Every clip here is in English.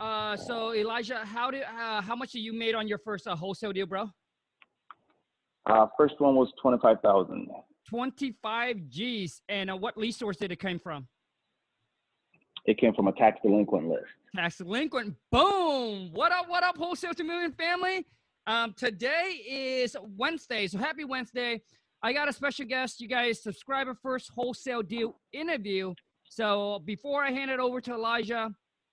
Uh, so Elijah, how did uh, how much did you made on your first uh, wholesale deal, bro? Uh, first one was twenty five thousand. Twenty five G's, and uh, what lead source did it come from? It came from a tax delinquent list. Tax delinquent. Boom! What up? What up, wholesale to million family? Um, today is Wednesday, so happy Wednesday. I got a special guest. You guys, subscriber first wholesale deal interview. So before I hand it over to Elijah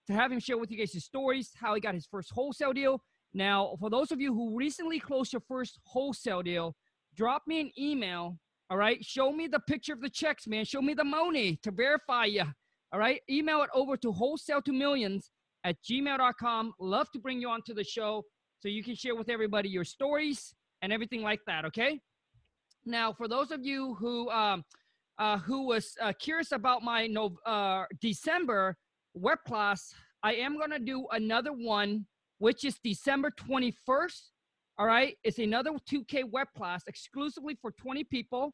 to have him share with you guys his stories, how he got his first wholesale deal. Now, for those of you who recently closed your first wholesale deal, drop me an email. All right. Show me the picture of the checks, man. Show me the money to verify you. All right. Email it over to wholesale to millions at gmail.com. Love to bring you onto the show so you can share with everybody your stories and everything like that. Okay. Now, for those of you who um, uh, who was uh, curious about my no, uh, December web class, I am going to do another one, which is December 21st. All right. It's another 2K web class exclusively for 20 people.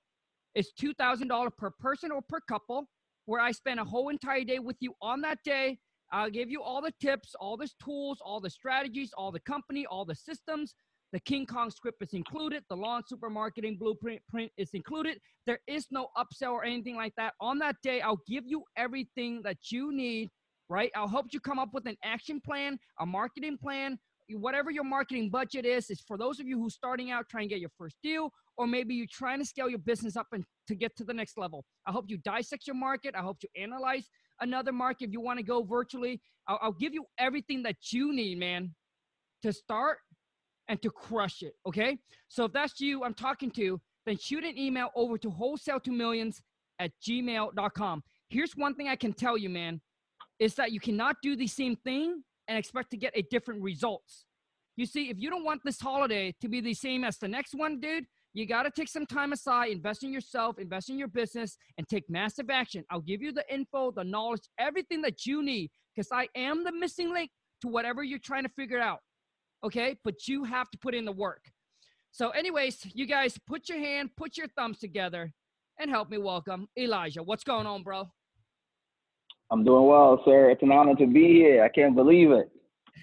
It's $2,000 per person or per couple, where I spend a whole entire day with you on that day. I'll give you all the tips, all the tools, all the strategies, all the company, all the systems. The King Kong script is included. The lawn supermarketing blueprint print is included. There is no upsell or anything like that. On that day, I'll give you everything that you need right? I'll help you come up with an action plan, a marketing plan, whatever your marketing budget is. Is for those of you who's starting out trying to get your first deal, or maybe you're trying to scale your business up and to get to the next level. I hope you dissect your market. I hope you analyze another market. If you want to go virtually, I'll, I'll give you everything that you need, man, to start and to crush it. Okay. So if that's you, I'm talking to, then shoot an email over to wholesale to millions at gmail.com. Here's one thing I can tell you, man is that you cannot do the same thing and expect to get a different results. You see, if you don't want this holiday to be the same as the next one, dude, you got to take some time aside, invest in yourself, invest in your business, and take massive action. I'll give you the info, the knowledge, everything that you need because I am the missing link to whatever you're trying to figure out. Okay? But you have to put in the work. So, anyways, you guys put your hand, put your thumbs together, and help me welcome Elijah. What's going on, bro? I'm doing well, sir. It's an honor to be here. I can't believe it.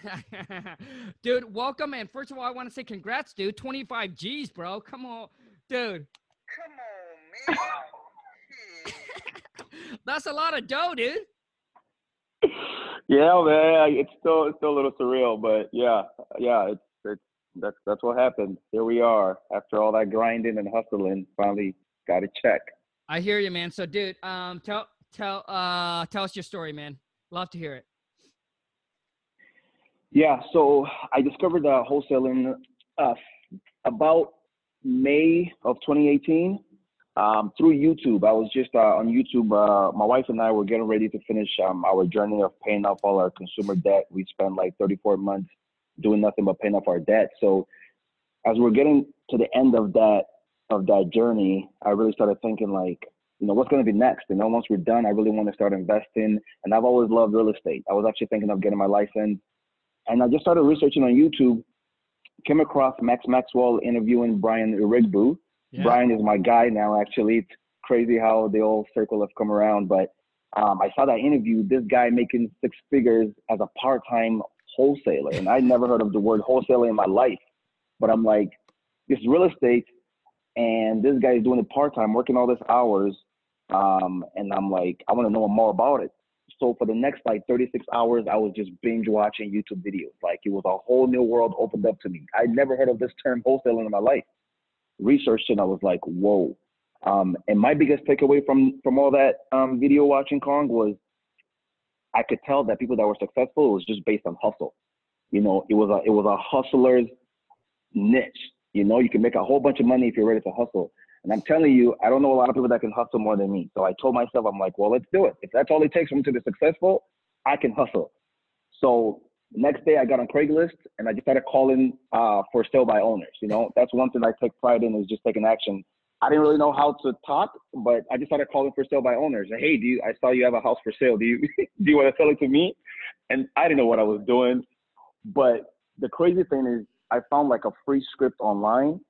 dude, welcome. And first of all, I want to say congrats, dude. 25 G's, bro. Come on, dude. Come on, man. That's a lot of dough, dude. Yeah, man. It's still it's still a little surreal, but yeah, yeah, it's it's that's that's what happened. Here we are after all that grinding and hustling. Finally got a check. I hear you, man. So, dude, um, tell tell uh tell us your story, man. Love to hear it. Yeah, so I discovered uh, wholesaling uh, about May of 2018 um, through YouTube. I was just uh, on YouTube. Uh, my wife and I were getting ready to finish um, our journey of paying off all our consumer debt. We spent like 34 months doing nothing but paying off our debt. So as we're getting to the end of that of that journey, I really started thinking like, you know, what's going to be next? You know, once we're done, I really want to start investing. And I've always loved real estate. I was actually thinking of getting my license. And I just started researching on YouTube, came across Max Maxwell interviewing Brian Urigbu. Yeah. Brian is my guy now, actually. It's crazy how the old circle have come around. But um, I saw that interview, this guy making six figures as a part time wholesaler. And I never heard of the word wholesaler in my life. But I'm like, this real estate, and this guy is doing it part time, working all these hours um, and I'm like, I want to know more about it. So for the next like 36 hours, I was just binge watching YouTube videos. Like it was a whole new world opened up to me. I'd never heard of this term wholesaling in my life. Researched and I was like, whoa. Um, and my biggest takeaway from from all that um, video watching Kong was I could tell that people that were successful was just based on hustle. You know, it was a it was a hustler's niche. You know, you can make a whole bunch of money if you're ready to hustle. And I'm telling you, I don't know a lot of people that can hustle more than me. So I told myself, I'm like, well, let's do it. If that's all it takes for me to be successful, I can hustle. So next day I got on Craigslist and I just started calling uh, for sale by owners. You know, that's one thing I take pride in is just taking action. I didn't really know how to talk, but I just started calling for sale by owners. Hey, do you, I saw you have a house for sale. Do you do you want to sell it to me? And I didn't know what I was doing. But the crazy thing is I found like a free script online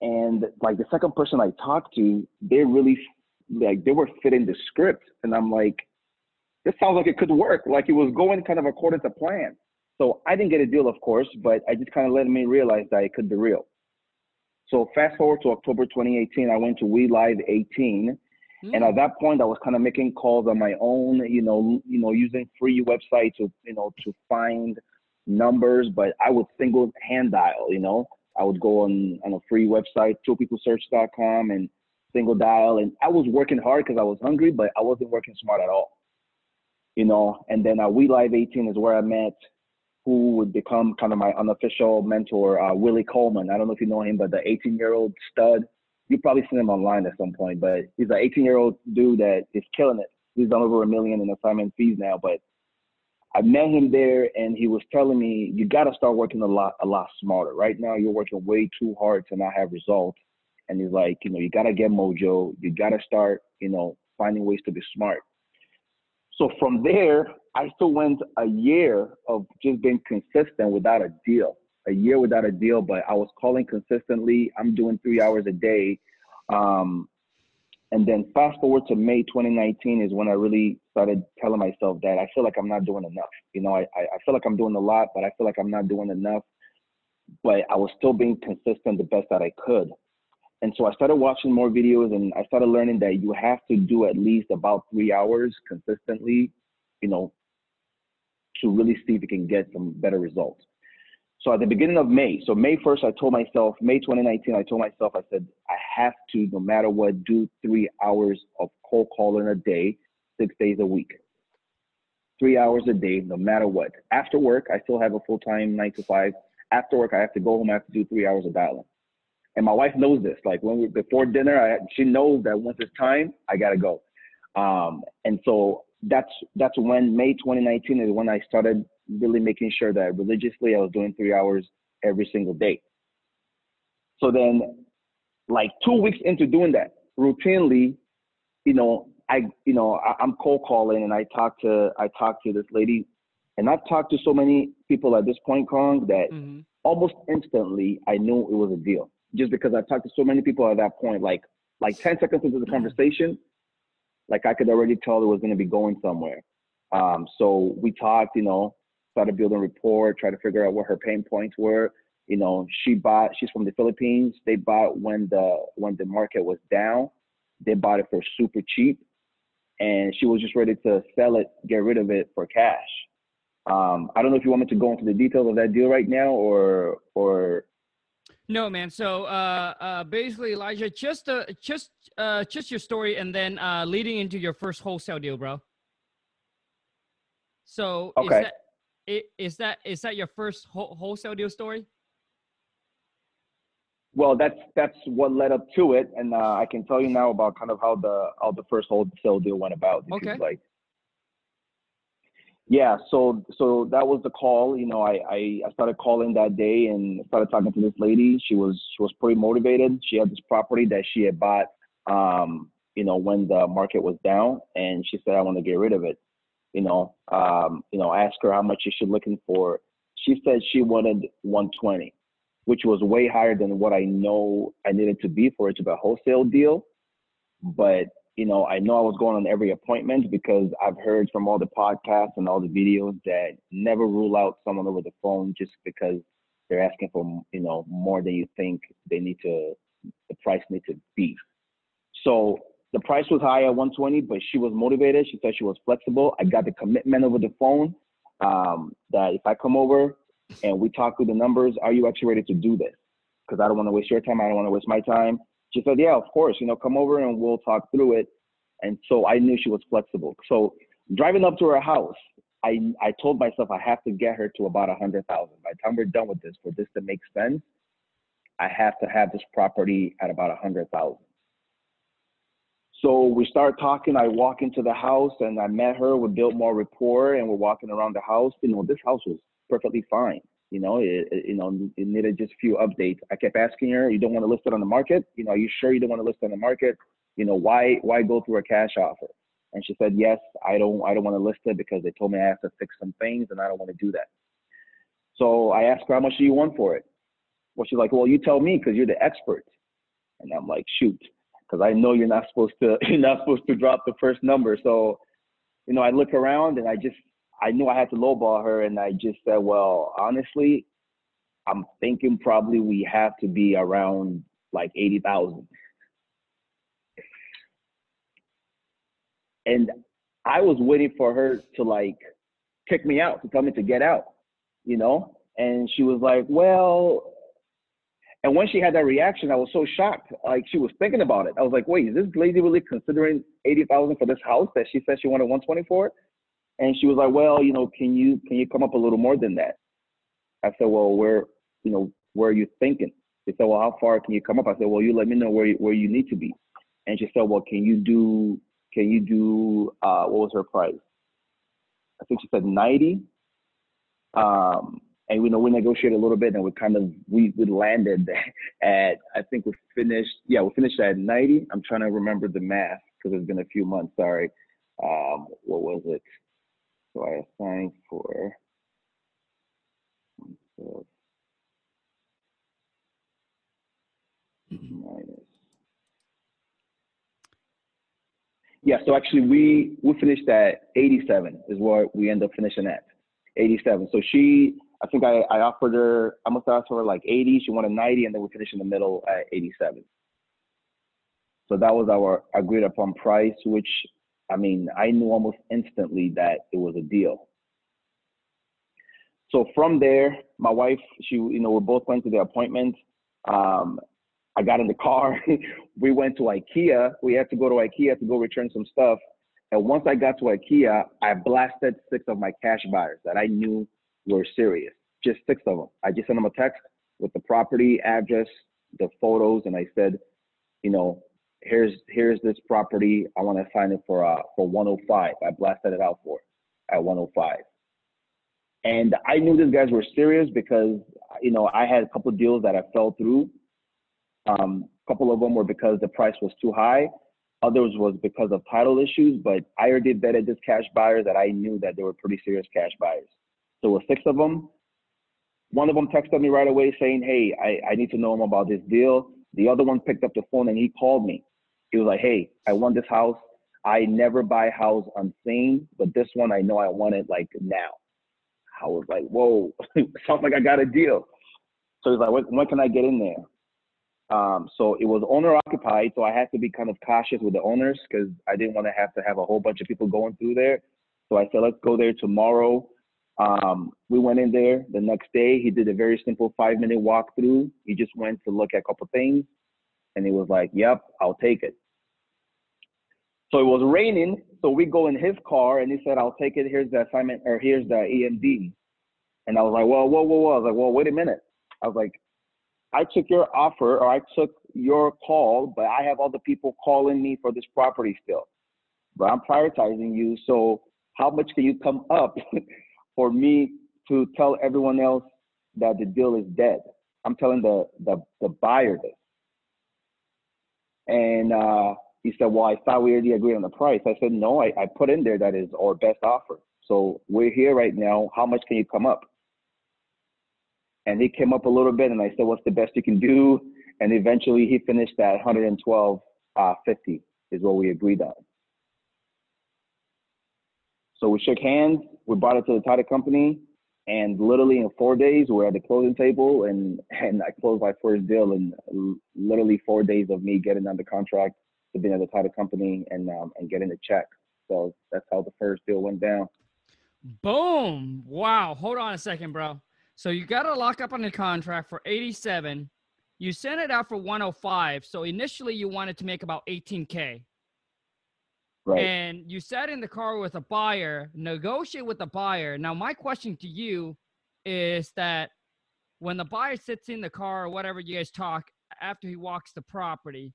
and like the second person I talked to, they really like they were fitting the script, and I'm like, this sounds like it could work. Like it was going kind of according to plan. So I didn't get a deal, of course, but I just kind of let me realize that it could be real. So fast forward to October 2018, I went to We Live 18, Mm. and at that point, I was kind of making calls on my own, you know, you know, using free websites to, you know, to find numbers, but I would single hand dial, you know, I would go on on a free website, truepeoplesearch.com, and single dial, and I was working hard because I was hungry, but I wasn't working smart at all, you know. And then uh, We Live 18 is where I met who would become kind of my unofficial mentor, uh, Willie Coleman. I don't know if you know him, but the 18 year old stud you probably seen him online at some point, but he's an 18 year old dude that is killing it. He's done over a million in assignment fees now, but I met him there and he was telling me, you got to start working a lot, a lot smarter. Right now, you're working way too hard to not have results. And he's like, you know, you got to get mojo. You got to start, you know, finding ways to be smart. So from there, I still went a year of just being consistent without a deal a year without a deal, but I was calling consistently. I'm doing three hours a day. Um, and then fast forward to May 2019 is when I really started telling myself that I feel like I'm not doing enough. You know, I, I feel like I'm doing a lot, but I feel like I'm not doing enough. But I was still being consistent the best that I could. And so I started watching more videos and I started learning that you have to do at least about three hours consistently, you know, to really see if you can get some better results. So at the beginning of May, so May 1st, I told myself, May 2019, I told myself, I said, I have to, no matter what, do three hours of cold calling a day, six days a week. Three hours a day, no matter what. After work, I still have a full time nine to five. After work, I have to go home. I have to do three hours of dialing. And my wife knows this. Like when we before dinner, I, she knows that once it's time, I gotta go. Um, and so that's that's when May 2019 is when I started really making sure that religiously I was doing three hours every single day. So then, like two weeks into doing that, routinely, you know, I, you know, I, am cold calling and I talk to, I talk to this lady, and I've talked to so many people at this point, Kong, that Mhm. almost instantly I knew it was a deal, just because I talked to so many people at that point. Like, like 10 seconds into the conversation, like I could already tell it was going to be going somewhere. Um, so we talked, you know, started building rapport, try to figure out what her pain points were. You know, she bought. She's from the Philippines. They bought when the when the market was down. They bought it for super cheap, and she was just ready to sell it, get rid of it for cash. Um, I don't know if you want me to go into the details of that deal right now, or or No, man. So uh, uh, basically, Elijah, just uh, just uh, just your story, and then uh, leading into your first wholesale deal, bro. So Okay. is that is that is that your first wholesale deal story? Well, that's that's what led up to it, and uh, I can tell you now about kind of how the how the first wholesale deal went about. Okay. like. Yeah, so so that was the call. You know, I, I I started calling that day and started talking to this lady. She was she was pretty motivated. She had this property that she had bought, um, you know, when the market was down, and she said, "I want to get rid of it." You know, um, you know, I asked her how much is she looking for. She said she wanted 120 which was way higher than what I know I needed to be for it to be a wholesale deal. But you know, I know I was going on every appointment because I've heard from all the podcasts and all the videos that never rule out someone over the phone just because they're asking for you know more than you think they need to the price need to be. So the price was high at 120, but she was motivated. She said she was flexible. I got the commitment over the phone um, that if I come over and we talk through the numbers. Are you actually ready to do this? Because I don't want to waste your time. I don't want to waste my time. She said, Yeah, of course. You know, come over and we'll talk through it. And so I knew she was flexible. So driving up to her house, I I told myself I have to get her to about a hundred thousand. By the time we're done with this, for this to make sense, I have to have this property at about a hundred thousand. So we start talking. I walk into the house and I met her. We built more rapport and we're walking around the house. You know, this house was perfectly fine. You know, it, it, you know, it needed just a few updates. I kept asking her, "You don't want to list it on the market? You know, are you sure you don't want to list it on the market? You know, why why go through a cash offer?" And she said, "Yes, I don't I don't want to list it because they told me I have to fix some things and I don't want to do that." So I asked her, "How much do you want for it?" Well, she's like, "Well, you tell me because you're the expert." And I'm like, "Shoot." Because I know you're not supposed to, you're not supposed to drop the first number. So, you know, I look around and I just, I knew I had to lowball her, and I just said, well, honestly, I'm thinking probably we have to be around like eighty thousand. And I was waiting for her to like kick me out, to tell me to get out, you know? And she was like, well, and when she had that reaction, I was so shocked. Like she was thinking about it. I was like, wait, is this lady really considering 80,000 for this house that she said she wanted 120 for? And she was like, well, you know, can you, can you come up a little more than that? I said, well, where, you know, where are you thinking? She said, well, how far can you come up? I said, well, you let me know where you, where you need to be. And she said, well, can you do can you do uh, what was her price? I think she said 90. Um, and we know we negotiated a little bit and we kind of we, we landed at I think we finished yeah we finished at 90. I'm trying to remember the math because it's been a few months. Sorry. Um, what was it? So I assigned for mm-hmm. minus Yeah, so actually we we finished at 87 is where we end up finishing at. 87. So she, I think I, I offered her, I must have asked her like 80. She wanted 90, and then we finished in the middle at 87. So that was our agreed upon price, which I mean, I knew almost instantly that it was a deal. So from there, my wife, she, you know, we're both went to the appointment. Um, I got in the car. we went to IKEA. We had to go to IKEA to go return some stuff. And once I got to IKEA, I blasted six of my cash buyers that I knew were serious. Just six of them. I just sent them a text with the property address, the photos, and I said, you know, here's here's this property. I want to sign it for uh for 105. I blasted it out for at 105. And I knew these guys were serious because you know I had a couple deals that I fell through um, a couple of them were because the price was too high. Others was because of title issues, but I already vetted this cash buyers that I knew that they were pretty serious cash buyers. So with six of them, one of them texted me right away saying, hey, I, I need to know him about this deal. The other one picked up the phone and he called me. He was like, hey, I want this house. I never buy house unseen, but this one I know I want it like now. I was like, whoa, sounds like I got a deal. So he's like, when, when can I get in there? Um, so it was owner occupied, so I had to be kind of cautious with the owners because I didn't want to have to have a whole bunch of people going through there. So I said, let's go there tomorrow. Um, we went in there the next day. He did a very simple five minute walkthrough. He just went to look at a couple things and he was like, yep, I'll take it. So it was raining. So we go in his car and he said, I'll take it. Here's the assignment or here's the EMD. And I was like, well, whoa, whoa, whoa. I was like, well, wait a minute. I was like, I took your offer or I took your call, but I have other people calling me for this property still. But I'm prioritizing you. So how much can you come up for me to tell everyone else that the deal is dead? I'm telling the the, the buyer this. And uh, he said, Well, I thought we already agreed on the price. I said, No, I, I put in there that is our best offer. So we're here right now. How much can you come up? and he came up a little bit and I said, what's the best you can do? And eventually he finished at 112 uh, 50 is what we agreed on. So we shook hands, we brought it to the title company, and literally in four days we're at the closing table and and I closed my first deal in literally four days of me getting under contract to being at the title company and um, and getting the check. So that's how the first deal went down. Boom! Wow. Hold on a second, bro. So you got to lock up on the contract for 87. You sent it out for 105. So initially you wanted to make about 18K. Right. And you sat in the car with a buyer, negotiate with the buyer. Now, my question to you is that when the buyer sits in the car or whatever you guys talk after he walks the property,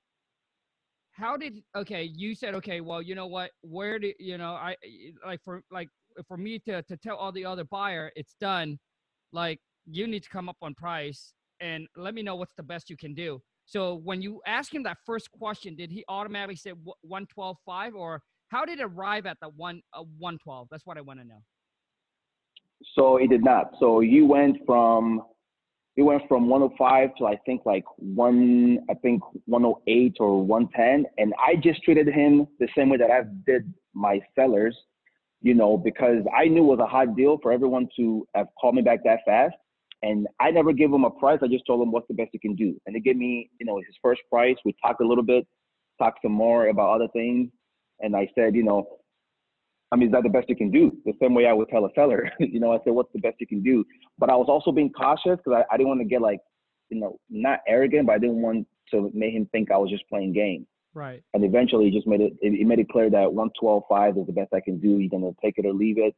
how did okay you said okay well you know what where do you know i like for like for me to to tell all the other buyer it's done like you need to come up on price and let me know what's the best you can do. So when you ask him that first question, did he automatically say 112.5 or how did it arrive at the one uh, 112? That's what I want to know. So he did not. So you went from he went from 105 to I think like one I think 108 or 110, and I just treated him the same way that I did my sellers you know, because I knew it was a hot deal for everyone to have called me back that fast. And I never gave him a price. I just told him what's the best he can do. And they gave me, you know, his first price. We talked a little bit, talked some more about other things. And I said, you know, I mean, is that the best you can do? The same way I would tell a seller, you know, I said, what's the best you can do? But I was also being cautious because I, I didn't want to get like, you know, not arrogant, but I didn't want to make him think I was just playing games. Right. And eventually, he just made it. He made it clear that 112.5 is the best I can do. He's gonna take it or leave it,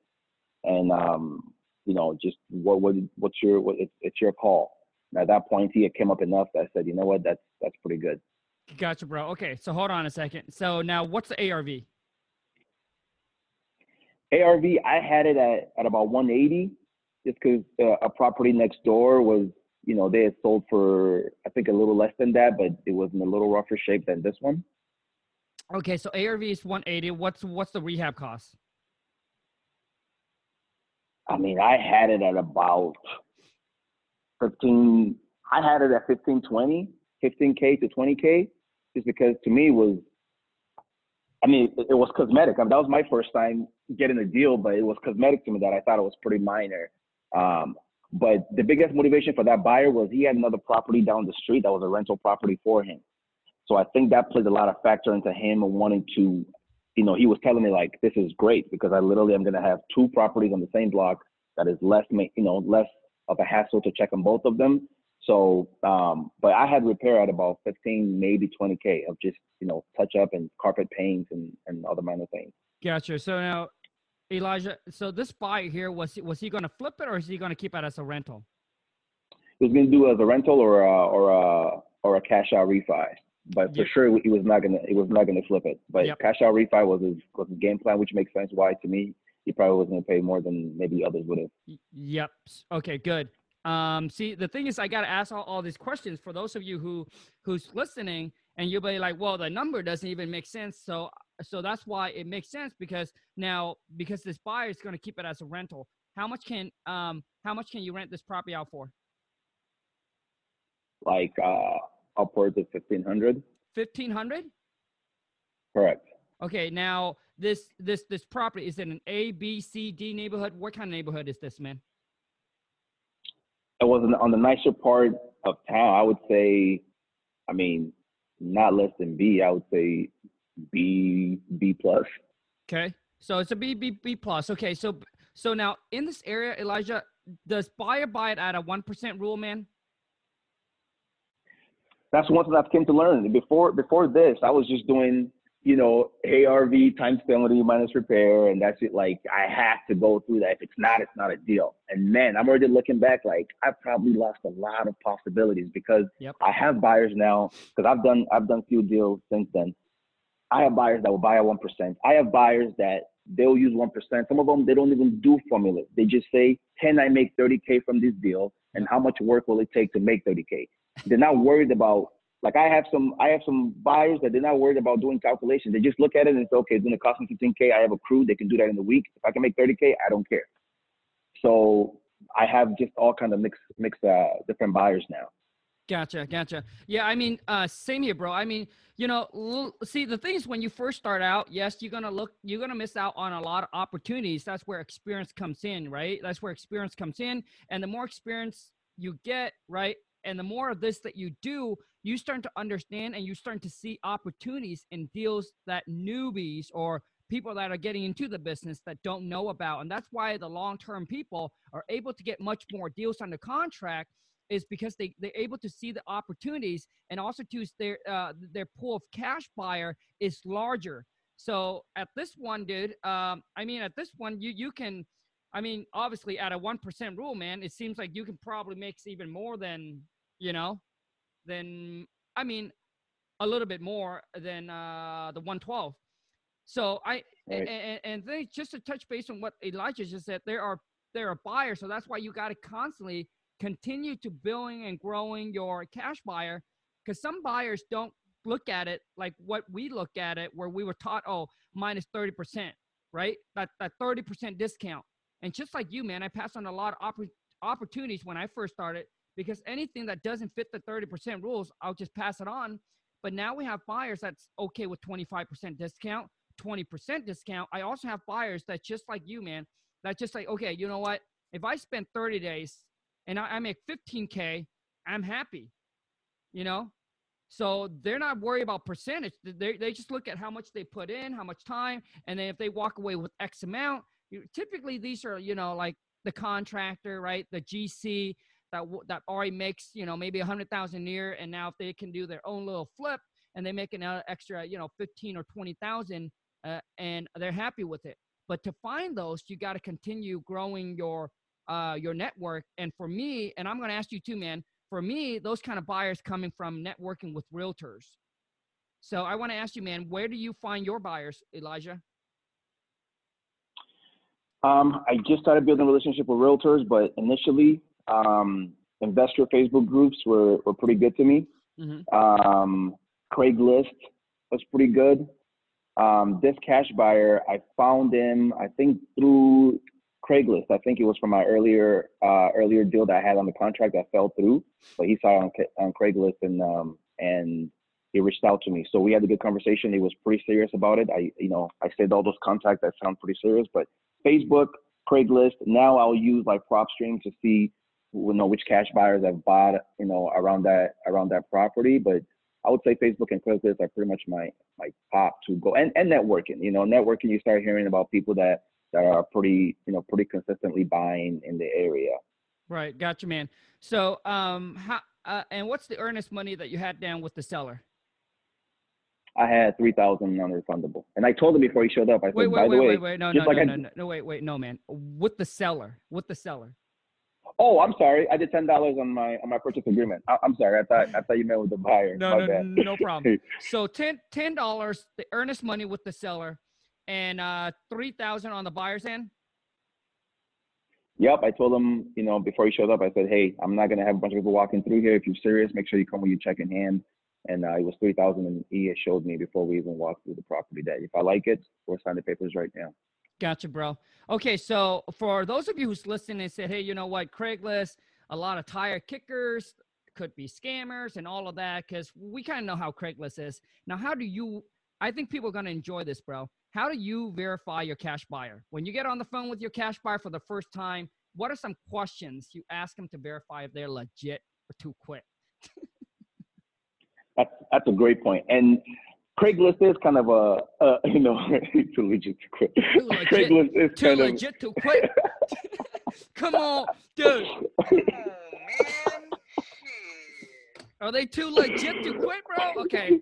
and um, you know, just what what what's your what, it's, it's your call. And at that point, he had came up enough that I said, you know what, that's that's pretty good. Gotcha, bro. Okay, so hold on a second. So now, what's the ARV? ARV, I had it at, at about 180, just because uh, a property next door was, you know, they had sold for I think a little less than that, but it was in a little rougher shape than this one. Okay, so ARV is 180. What's what's the rehab cost? I mean, I had it at about 15. I had it at 15, 20, 15k to 20k, just because to me was. I mean, it, was cosmetic. I mean, that was my first time getting a deal, but it was cosmetic to me that I thought it was pretty minor. Um, but the biggest motivation for that buyer was he had another property down the street that was a rental property for him. So I think that played a lot of factor into him wanting to, you know, he was telling me like, this is great because I literally am going to have two properties on the same block that is less, ma- you know, less of a hassle to check on both of them. So, um, but I had repair at about 15, maybe 20K of just, you know, touch up and carpet paints and, and other minor things. Gotcha. So now, Elijah, so this buyer here was he, was he going to flip it or is he going to keep it as a rental? He was going to do as a rental or a, or a, or a cash out refi. But for Yep. sure, he was not gonna. He was not gonna flip it. But Yep. cash out refi was his was his game plan, which makes sense. Why to me, he probably was gonna pay more than maybe others would have. Yep. Okay, good. Um, see, the thing is, I gotta ask all, all these questions for those of you who who's listening, and you'll be like, "Well, the number doesn't even make sense." So, so that's why it makes sense because now because this buyer is gonna keep it as a rental. How much can um how much can you rent this property out for? Like uh, upwards of fifteen hundred. Fifteen hundred. Correct. Okay, now this this this property is in an A, B, C, D neighborhood. What kind of neighborhood is this, man? It was on the nicer part of town. I would say, I mean, not less than B. I would say B B plus. Okay, so it's a B B B plus. Okay, so so now in this area, Elijah, does buyer buy it at a one percent rule, man? That's one thing I've came to learn. Before before this, I was just doing, you know, ARV times penalty minus repair, and that's it. Like I have to go through that. If it's not, it's not a deal. And man, I'm already looking back. Like I've probably lost a lot of possibilities because Yep. I have buyers now. Because I've done I've done few deals since then. I have buyers that will buy at one percent. I have buyers that they'll use one percent. Some of them they don't even do formulas. They just say, "Can I make 30k from this deal? And how much work will it take to make 30k?" They're not worried about like I have some I have some buyers that they're not worried about doing calculations. They just look at it and say, okay, it's gonna cost me 15k. I have a crew, they can do that in a week. If I can make 30k, I don't care. So I have just all kind of mixed mixed uh, different buyers now. Gotcha, gotcha. Yeah, I mean, uh, same here, bro. I mean, you know, l- see, the thing is, when you first start out, yes, you're gonna look, you're gonna miss out on a lot of opportunities. That's where experience comes in, right? That's where experience comes in, and the more experience you get, right, and the more of this that you do, you start to understand and you start to see opportunities in deals that newbies or people that are getting into the business that don't know about, and that's why the long-term people are able to get much more deals under contract is because they they're able to see the opportunities and also to their uh, their pool of cash buyer is larger. So at this one, dude, um, I mean at this one you you can, I mean obviously at a one percent rule, man, it seems like you can probably make even more than you know, than I mean a little bit more than uh, the one twelve. So I Right. and, and then just to touch base on what Elijah just said, there are there are buyers, so that's why you got to constantly continue to building and growing your cash buyer because some buyers don't look at it like what we look at it where we were taught oh minus 30% right that that 30% discount and just like you man i passed on a lot of oppor- opportunities when i first started because anything that doesn't fit the 30% rules i'll just pass it on but now we have buyers that's okay with 25% discount 20% discount. I also have buyers that just like you, man, that just like, okay, you know what? If I spend 30 days and I, make 15K, I'm happy, you know? So they're not worried about percentage. They, they just look at how much they put in, how much time, and then if they walk away with X amount, you, typically these are, you know, like the contractor, right? The GC that that already makes, you know, maybe a hundred thousand a year, and now if they can do their own little flip and they make an extra, you know, fifteen or twenty thousand, uh, and they're happy with it. But to find those, you got to continue growing your uh, your network. And for me, and I'm going to ask you too, man for me, those kind of buyers coming from networking with realtors. So I want to ask you, man, where do you find your buyers, Elijah? Um, I just started building a relationship with realtors, but initially, um, investor Facebook groups were, were pretty good to me. Mm-hmm. Um, Craigslist was pretty good. Um, this cash buyer, I found him, I think through Craigslist. I think it was from my earlier uh, earlier deal that I had on the contract that fell through, but he saw it on, on Craigslist and um, and he reached out to me. So we had a good conversation. He was pretty serious about it. I you know I said all those contacts that sound pretty serious, but Facebook, Craigslist. Now I'll use like PropStream to see you know which cash buyers have bought you know around that around that property, but. I would say Facebook and Craigslist are pretty much my my top to go and, and networking. You know, networking you start hearing about people that that are pretty, you know, pretty consistently buying in the area. Right, gotcha, man. So, um, how uh, and what's the earnest money that you had down with the seller? I had three thousand non-refundable, and I told him before he showed up. I said, wait, wait, by wait, the way, wait, wait, no, no, like no, no, no, no, wait, wait, no, man. With the seller, with the seller. Oh, I'm sorry. I did ten dollars on my on my purchase agreement. I, am sorry. I thought I thought you meant with the buyer. No, my no, bad. no problem. so ten ten dollars, the earnest money with the seller, and uh, 3000 on the buyer's end? Yep, I told him, you know, before he showed up, I said, hey, I'm not gonna have a bunch of people walking through here. If you're serious, make sure you come with your check in hand. And uh, it was three thousand, and he showed me before we even walked through the property that if I like it, we'll sign the papers right now. Gotcha, bro. Okay, so for those of you who's listening and said, hey, you know what, Craigslist, a lot of tire kickers could be scammers and all of that, because we kind of know how Craigslist is. Now, how do you? I think people are gonna enjoy this, bro how do you verify your cash buyer? When you get on the phone with your cash buyer for the first time, what are some questions you ask them to verify if they're legit or too quick? that's that's a great point. And Craigslist is kind of a, a you know too legit to quit. Too legit, Craigslist is too kind legit of... to quit. Come on, dude. Oh, man. Are they too legit to quit, bro? Okay.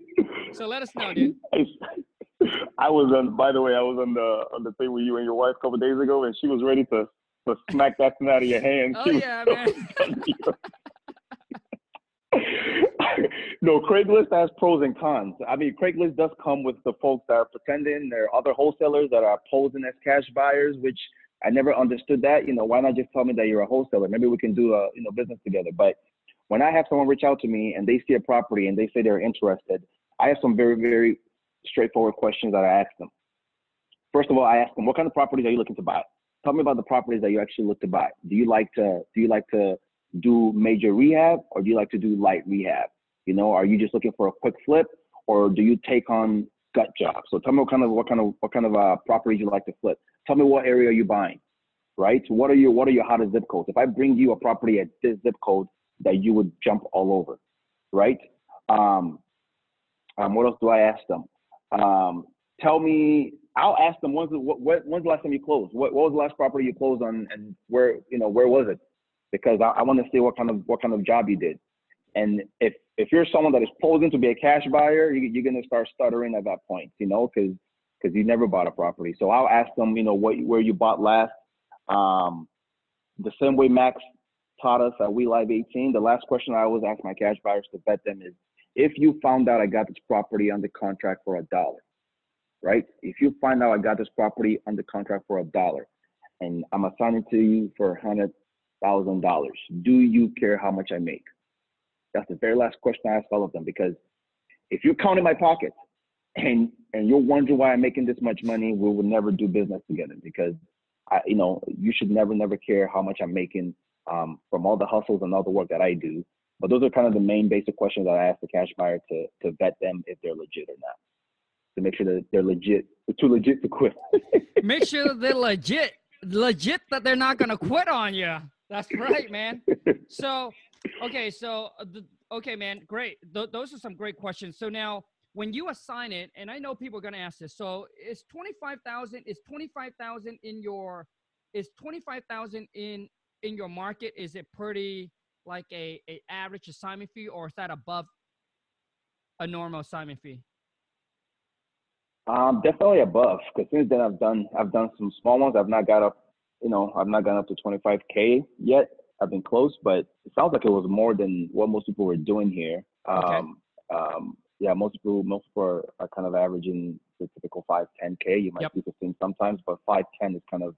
So let us know, dude. I was on. By the way, I was on the on the thing with you and your wife a couple days ago, and she was ready to to smack that thing out of your hand. Oh yeah, man. no, Craigslist has pros and cons. I mean, Craigslist does come with the folks that are pretending. There are other wholesalers that are posing as cash buyers, which I never understood that. You know, why not just tell me that you're a wholesaler? Maybe we can do a you know business together. But when I have someone reach out to me and they see a property and they say they're interested, I have some very very straightforward questions that I ask them. First of all, I ask them, what kind of properties are you looking to buy? Tell me about the properties that you actually look to buy. Do you like to do you like to do major rehab or do you like to do light rehab? You know, are you just looking for a quick flip or do you take on gut jobs? So tell me what kind of what kind of what kind of uh, properties you like to flip. Tell me what area are you buying, right? What are your what are your hottest zip codes? If I bring you a property at this zip code that you would jump all over, right? Um, um, what else do I ask them? Um, tell me, I'll ask them when's the, when's the last time you closed? What, what was the last property you closed on, and where you know where was it? Because I, I want to see what kind of what kind of job you did. And if if you're someone that is posing to be a cash buyer, you, you're gonna start stuttering at that point, you know, because because you never bought a property. So I'll ask them, you know, what where you bought last. Um, the same way Max taught us at We Live 18. The last question I always ask my cash buyers to bet them is, if you found out I got this property under contract for a dollar, right? If you find out I got this property under contract for a dollar and I'm assigning to you for a hundred thousand dollars, do you care how much I make? That's the very last question I ask all of them because if you're counting my pockets and and you're wondering why I'm making this much money, we will never do business together because I, you know, you should never, never care how much I'm making um, from all the hustles and all the work that I do but those are kind of the main basic questions that I ask the cash buyer to to vet them if they're legit or not. to make sure that they're legit, they're too legit to quit. Make sure they're legit, legit that they're not gonna quit on you. That's right, man. So, okay, so uh, the, okay, man, great. Th- those are some great questions. So now, when you assign it, and I know people are gonna ask this. So, is twenty five thousand? Is twenty five thousand in your? Is twenty five thousand in in your market? Is it pretty like a a average assignment fee, or is that above a normal assignment fee? Um, definitely above, because since then I've done I've done some small ones. I've not got up, you know, I've not gone up to 25k yet. I've been close, but it sounds like it was more than what most people were doing here. Okay. Um, um, yeah, most people most people are, are kind of averaging the typical 5, 10k. You might Yep. see 15 sometimes, but 5, 10 is kind of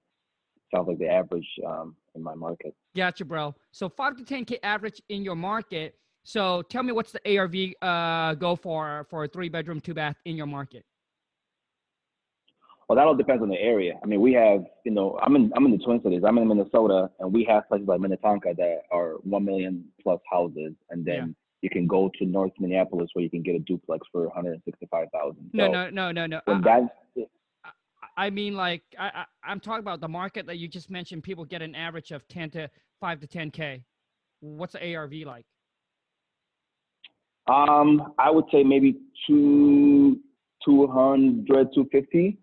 sounds like the average um, in my market. Gotcha, bro. So five to ten k average in your market. So tell me what's the ARV uh, go for for a three bedroom, two bath in your market? Well, that all depends on the area. I mean, we have, you know, I'm in I'm in the Twin Cities. I'm in Minnesota, and we have places like Minnetonka that are one million plus houses, and then Yeah. you can go to North Minneapolis where you can get a duplex for 165,000. No, so no, no, no, no. I, I mean, like I, I, I'm talking about the market that you just mentioned. People get an average of ten to five to ten k. What's the ARV like? um, I would say maybe two, 200, 250.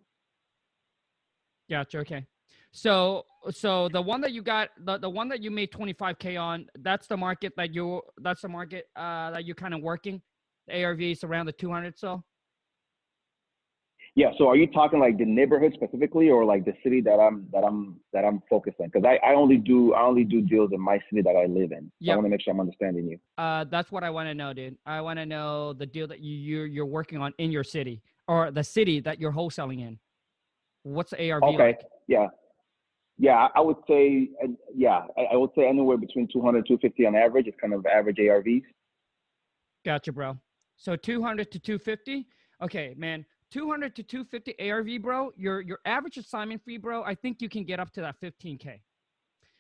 Gotcha. Okay. So so the one that you got the, the one that you made 25k on that's the market that you that's the market uh that you're kind of working the arv is around the 200 so Yeah. So are you talking like the neighborhood specifically, or like the city that I'm that I'm that I'm focused on? Because I, I only do I only do deals in my city that I live in. So Yep. I want to make sure I'm understanding you. uh that's what i want to know dude i want to know the deal that you you're, you're working on in your city or the city that you're wholesaling in what's the arv Okay. like Yeah. Yeah, I- would say, yeah, I, would say anywhere between 200 to 250 on average is kind of average ARVs. Gotcha, bro. So 200 to 250. Okay, man. 200 to 250 ARV, bro. Your your average assignment fee, bro. I think you can get up to that 15k.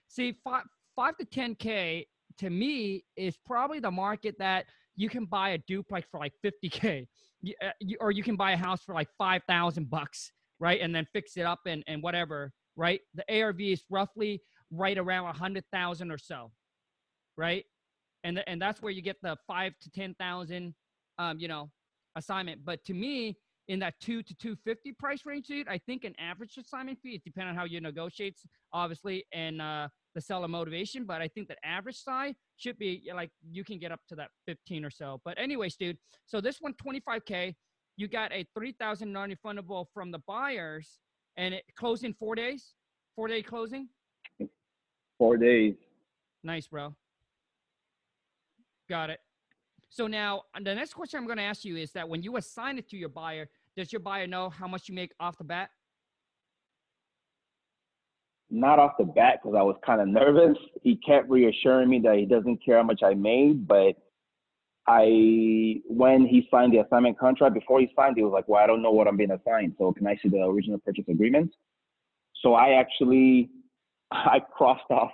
See, five five to 10k to me is probably the market that you can buy a duplex for like 50k, You- uh, you- or you can buy a house for like 5,000 bucks, right? And then fix it up and and whatever, right? The ARV is roughly right around a 100,000 or so, right? and th- and that's where you get the five to ten thousand, um, you know, assignment. But to me, in that two to two fifty price range, dude, I think an average assignment fee. It depends on how you negotiate, obviously, and uh, the seller motivation. But I think that average side should be like you can get up to that fifteen or so. But anyways, dude, so this one twenty five k, you got a three thousand non-refundable from the buyers, and it closed in four days, four day closing. Four days. Nice, bro. Got it. So now uh, the next question I'm going to ask you is that when you assign it to your buyer, does your buyer know how much you make off the bat? Not off the bat because I was kind of nervous. He kept reassuring me that he doesn't care how much I made, but I when he signed the assignment contract, before he signed, he was like, "Well, I don't know what I'm being assigned, so can I see the original purchase agreement?" So I actually I crossed off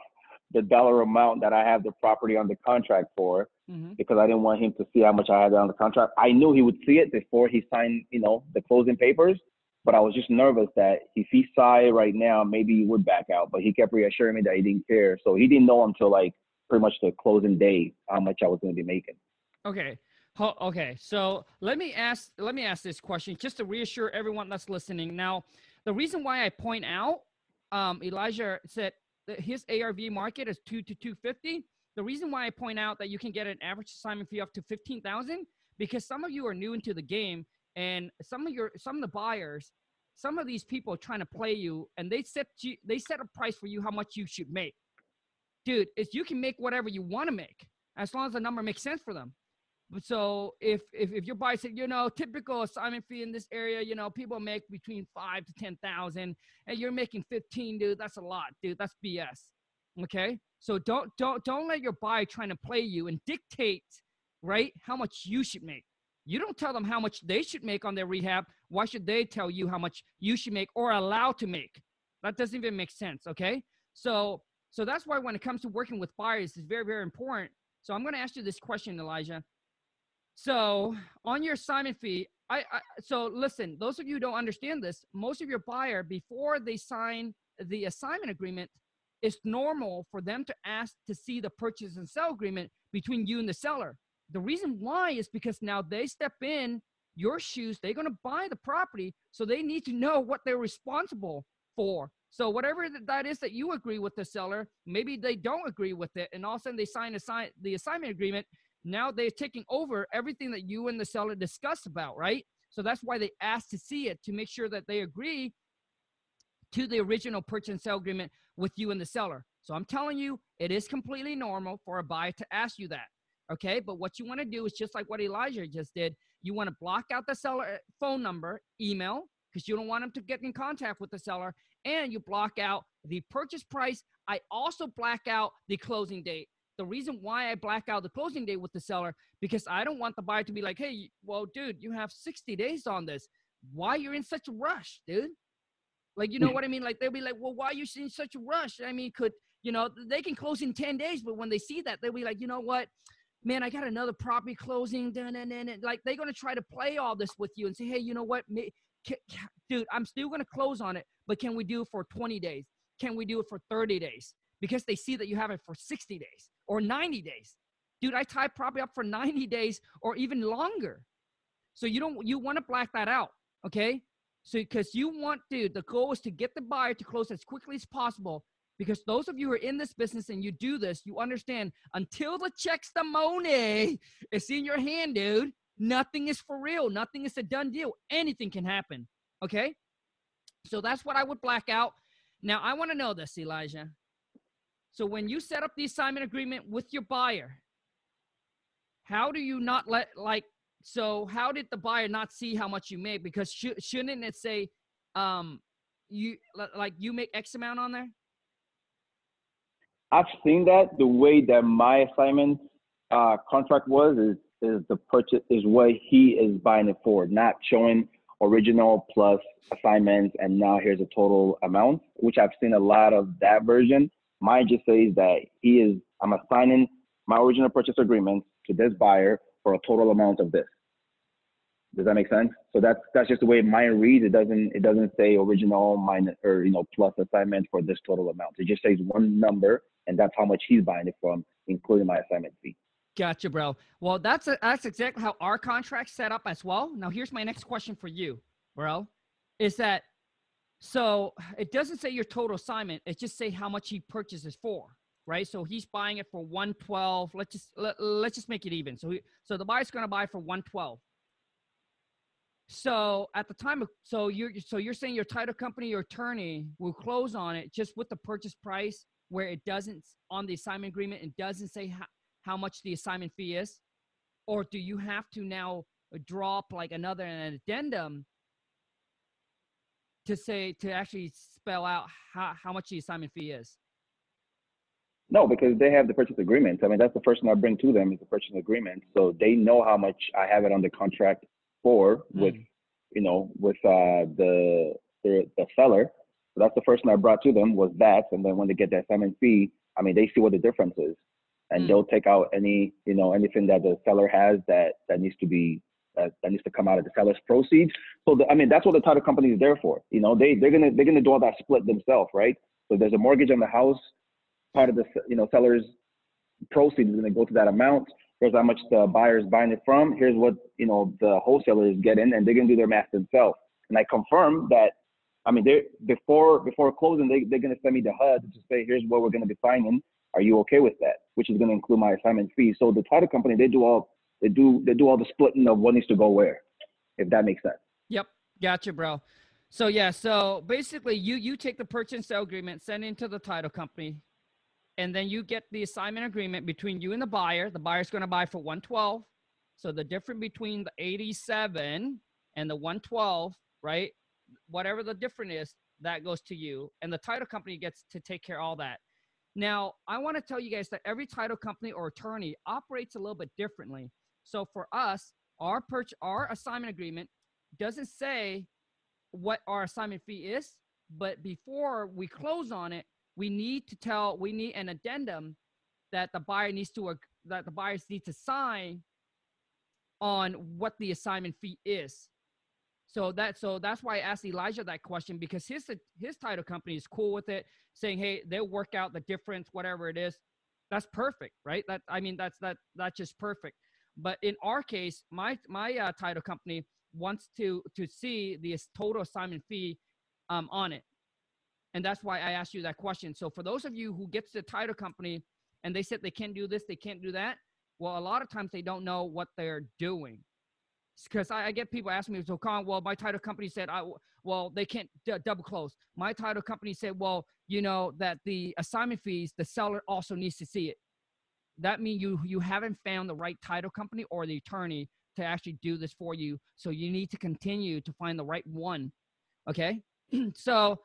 the dollar amount that I have the property on the contract for Mm-hmm. because I didn't want him to see how much I had on the contract. I knew he would see it before he signed, you know, the closing papers, but I was just nervous that if he saw it right now, maybe he would back out. But he kept reassuring me that he didn't care, so he didn't know until like pretty much the closing day how much I was going to be making. Okay. Okay. So let me ask let me ask this question just to reassure everyone that's listening. Now, the reason why I point out um, Elijah said his ARV market is two to two fifty. The reason why I point out that you can get an average assignment fee up to fifteen thousand because some of you are new into the game and some of your some of the buyers, some of these people are trying to play you and they set you they set a price for you how much you should make. Dude, is you can make whatever you want to make as long as the number makes sense for them. So if if if your buyer said, you know, typical assignment fee in this area, you know, people make between five to ten thousand, and you're making fifteen, dude, that's a lot, dude. That's BS. Okay, so don't don't don't let your buyer trying to play you and dictate, right, how much you should make. You don't tell them how much they should make on their rehab. Why should they tell you how much you should make or allow to make? That doesn't even make sense. Okay, so so that's why when it comes to working with buyers, it's very very important. So I'm going to ask you this question, Elijah. So on your assignment fee, I, I so listen. Those of you who don't understand this, most of your buyer before they sign the assignment agreement, it's normal for them to ask to see the purchase and sell agreement between you and the seller. The reason why is because now they step in your shoes. They're going to buy the property, so they need to know what they're responsible for. So whatever that is that you agree with the seller, maybe they don't agree with it, and all of a sudden they sign assign the assignment agreement. Now they're taking over everything that you and the seller discussed about, right? So that's why they ask to see it to make sure that they agree to the original purchase and sale agreement with you and the seller. So I'm telling you, it is completely normal for a buyer to ask you that. Okay. But what you want to do is just like what Elijah just did. You want to block out the seller uh, phone number, email, because you don't want them to get in contact with the seller, and you block out the purchase price. I also black out the closing date. The reason why I black out the closing date with the seller because I don't want the buyer to be like, "Hey, well, dude, you have 60 days on this. Why you're in such a rush, dude?" Like, you know what I mean? Like they'll be like, "Well, why are you in such a rush?" I mean, could you know they can close in 10 days, but when they see that, they'll be like, "You know what? man, I got another property closing. Dun, dun, dun, dun. Like they're gonna try to play all this with you and say, hey, you know what, dude, I'm still gonna close on it, but can we do it for 20 days? Can we do it for 30 days? Because they see that you have it for 60 days or 90 days. Dude, I tie property up for 90 days or even longer. So you don't you want to black that out, okay? So because you want, dude, the goal is to get the buyer to close as quickly as possible because those of you who are in this business and you do this, you understand until the checks the money is in your hand, dude, nothing is for real. Nothing is a done deal. Anything can happen. Okay? So that's what I would black out. Now, I want to know this, Elijah. So when you set up the assignment agreement with your buyer, how do you not let, like, so how did the buyer not see how much you make? Because sh- shouldn't it say, um, you like you make X amount on there? I've seen that. The way that my assignment uh, contract was is is the purchase is what he is buying it for, not showing original plus assignments and now here's a total amount, which I've seen a lot of that version. Mine just says that he is I'm assigning my original purchase agreement to this buyer for a total amount of this. Does that make sense? So that's that's just the way mine reads. It doesn't it doesn't say original minus or you know plus assignment for this total amount. It just says one number and that's how much he's buying it from, including my assignment fee. Gotcha, bro. Well, that's a, that's exactly how our contract set up as well. Now, here's my next question for you, bro. Is that so? It doesn't say your total assignment. It just say how much he purchases for, right? So he's buying it for one twelve. Let's just let, let's just make it even. So he, so the buyer's going to buy for one twelve. So at the time of so you're so you're saying your title company or attorney will close on it just with the purchase price where it doesn't on the assignment agreement it doesn't say how, how much the assignment fee is or do you have to now drop like another an addendum to say to actually spell out how, how much the assignment fee is no because they have the purchase agreement i mean that's the first thing i bring to them is the purchase agreement so they know how much i have it under contract for with mm. you know with uh the the, the seller so that's the first thing I brought to them was that. And then when they get their assignment fee, I mean, they see what the difference is, and mm. they'll take out any, you know, anything that the seller has that that needs to be that, needs to come out of the seller's proceeds. So the, I mean, that's what the title company is there for. You know, they they're gonna they're gonna do all that split themselves, right? So there's a mortgage on the house. Part of the you know seller's proceeds is gonna go to that amount. Here's how much the buyer is buying it from. Here's what you know the wholesaler is getting, and they're gonna do their math themselves. And I confirm that I mean, they before before closing, they they're gonna send me the HUD to say, here's what we're gonna be signing. Are you okay with that? Which is gonna include my assignment fee. So the title company, they do all they do they do all the splitting of what needs to go where, if that makes sense. Yep, gotcha, bro. So yeah, so basically, you you take the purchase and sale agreement, send it to the title company, and then you get the assignment agreement between you and the buyer. The buyer's going to buy for 112. So the difference between the 87 and the 112, right? whatever the difference is, that goes to you. And the title company gets to take care of all that. Now, I want to tell you guys that every title company or attorney operates a little bit differently. So for us, our perch our assignment agreement doesn't say what our assignment fee is, but before we close on it, we need to tell we need an addendum that the buyer needs to work that the buyers need to sign on what the assignment fee is So that so that's why I asked Elijah that question because his his title company is cool with it, saying, hey, they'll work out the difference, whatever it is. That's perfect, right? That I mean, that's that that's just perfect. But in our case, my my uh, title company wants to to see the total assignment fee um, on it, and that's why I asked you that question. So for those of you who gets the title company and they said they can't do this, they can't do that. Well, a lot of times they don't know what they're doing because I, I, get people asking me, so Khang, well, my title company said, I, well, they can't d- double close. My title company said, well, you know, that the assignment fees, the seller also needs to see it. That means you you haven't found the right title company or the attorney to actually do this for you. So you need to continue to find the right one. Okay. so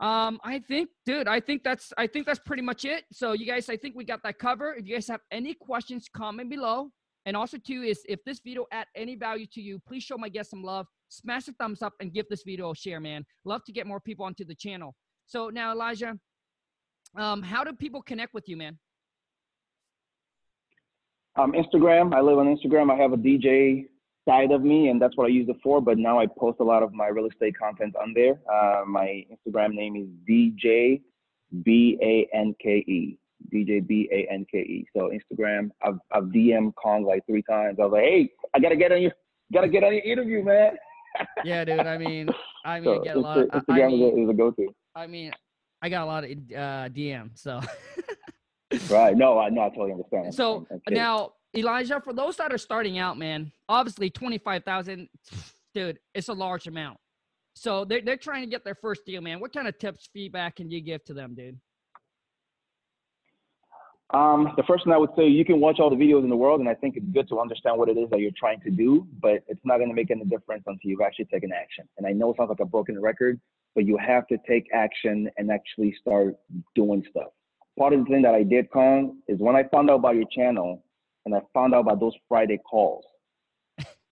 um i think dude i think that's i think that's pretty much it so you guys i think we got that covered if you guys have any questions comment below and also too is if this video add any value to you please show my guest some love smash the thumbs up and give this video a share man love to get more people onto the channel so now elijah um how do people connect with you man um instagram i live on instagram i have a dj side of me, and that's what I use it for. But now I post a lot of my real estate content on there. Uh, my Instagram name is DJ B A N K E. DJ B A N K E. So Instagram, I've I've DM Khang like three times. I was like, hey, I gotta get on your gotta get on your interview, man. yeah, dude. I mean, I mean, so I get a lot. Instagram I mean, is, a, is a go-to. I mean, I got a lot of uh, DM. So. right. No, I no, I totally understand. So now Elijah, for those that are starting out, man, obviously 25,000, dude, it's a large amount. So they're, they're trying to get their first deal, man. What kind of tips, feedback can you give to them, dude? Um, the first thing I would say, you can watch all the videos in the world, and I think it's good to understand what it is that you're trying to do, but it's not going to make any difference until you've actually taken action. And I know it sounds like a broken record, but you have to take action and actually start doing stuff. Part of the thing that I did, Khang, is when I found out about your channel, and I found out about those Friday calls.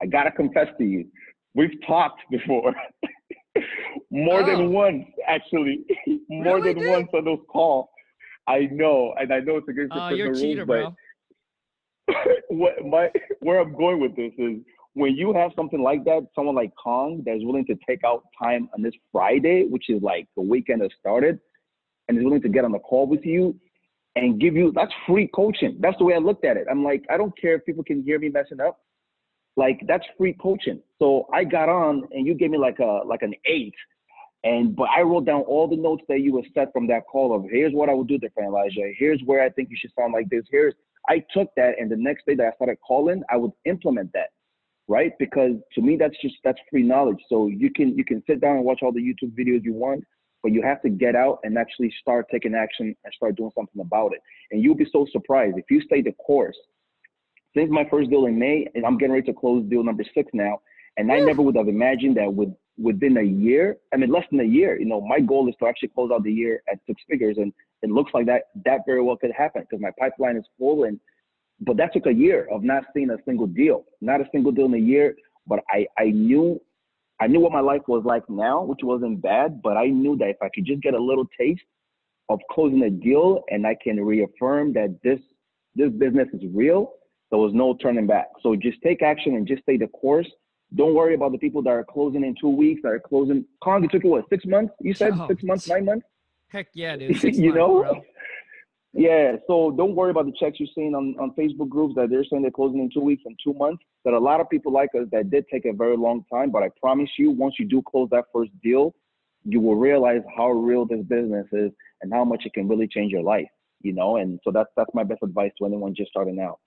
I gotta confess to you, we've talked before. More oh. than once, actually. More really, than once on those calls. I know, and I know it's against oh, the rules. oh, you're cheater, bro. what my where I'm going with this is when you have something like that, someone like Khang that's willing to take out time on this Friday, which is like the weekend has started, and is willing to get on the call with you, and give you that's free coaching. That's the way I looked at it. I'm like, I don't care if people can hear me messing up. Like that's free coaching. So I got on and you gave me like a like an eight. And but I wrote down all the notes that you were set from that call of here's what I would do different, Elijah. Here's where I think you should sound like this. Here's I took that and the next day that I started calling, I would implement that. Right? Because to me that's just that's free knowledge. So you can you can sit down and watch all the YouTube videos you want but you have to get out and actually start taking action and start doing something about it. And you'll be so surprised if you stay the course. Since my first deal in May, and I'm getting ready to close deal number six now, and I never would have imagined that with within a year, I mean less than a year, you know, my goal is to actually close out the year at six figures, and it looks like that that very well could happen because my pipeline is full, and but that took a year of not seeing a single deal, not a single deal in a year. But I I knew I knew what my life was like now, which wasn't bad, but I knew that if I could just get a little taste of closing a deal and I can reaffirm that this this business is real, there was no turning back. So just take action and just stay the course. Don't worry about the people that are closing in two weeks, that are closing. Khang, it took you what, six months? You said oh, six months, nine months? Heck yeah, dude. you months, know? Yeah, so don't worry about the checks you're seeing on, on Facebook groups that they're saying they're closing in two weeks and two months. That a lot of people like us that did take a very long time, but I promise you, once you do close that first deal, you will realize how real this business is and how much it can really change your life. You know, and so that's that's my best advice to anyone just starting out.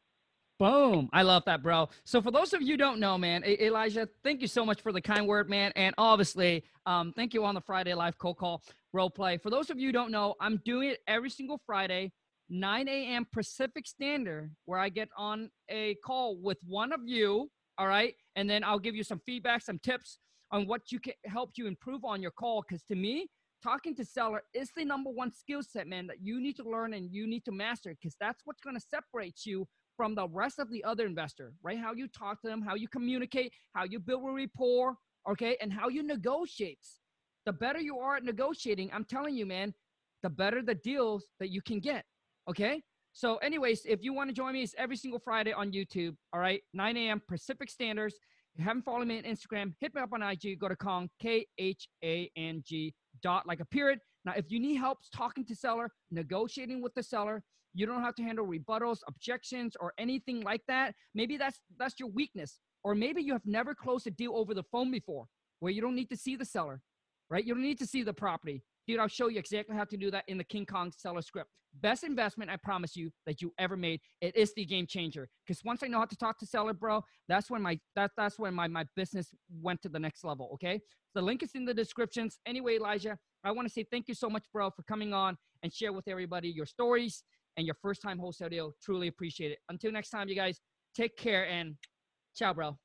Boom. I love that, bro. So for those of you don't know, man, Elijah, thank you so much for the kind word, man. And obviously, um, thank you on the Friday Live Cold Call role play. For those of you don't know, I'm doing it every single Friday, 9 a.m. Pacific Standard, where I get on a call with one of you. All right. And then I'll give you some feedback, some tips on what you can help you improve on your call. Because to me, talking to seller is the number one skill set, man, that you need to learn and you need to master because that's what's going to separate you from the rest of the other investor, right? How you talk to them, how you communicate, how you build a rapport, okay, and how you negotiate. The better you are at negotiating, I'm telling you, man, the better the deals that you can get, okay? So, anyways, if you want to join me, it's every single Friday on YouTube, all right, 9 a.m. Pacific Standards. If you haven't followed me on Instagram, hit me up on IG. Go to Khang, K H A N G dot like a period. Now, if you need help talking to seller, negotiating with the seller, you don't have to handle rebuttals, objections, or anything like that. Maybe that's that's your weakness. Or maybe you have never closed a deal over the phone before where you don't need to see the seller, right? You don't need to see the property. Dude, I'll show you exactly how to do that in the King Kong seller script. Best investment, I promise you, that you ever made. It is the game changer. Because once I know how to talk to seller, bro, that's when my that, that's when my, my business went to the next level. Okay. The link is in the descriptions. Anyway, Elijah, I want to say thank you so much, bro, for coming on and share with everybody your stories and your first time wholesale deal. Truly appreciate it. Until next time, you guys, take care and ciao, bro.